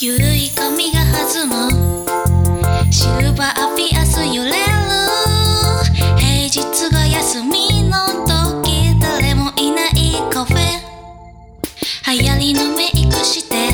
ゆるい髪が弾む。シルバーピアス揺れる。平日が休みの時誰もいないカフェ。流行りのメイクして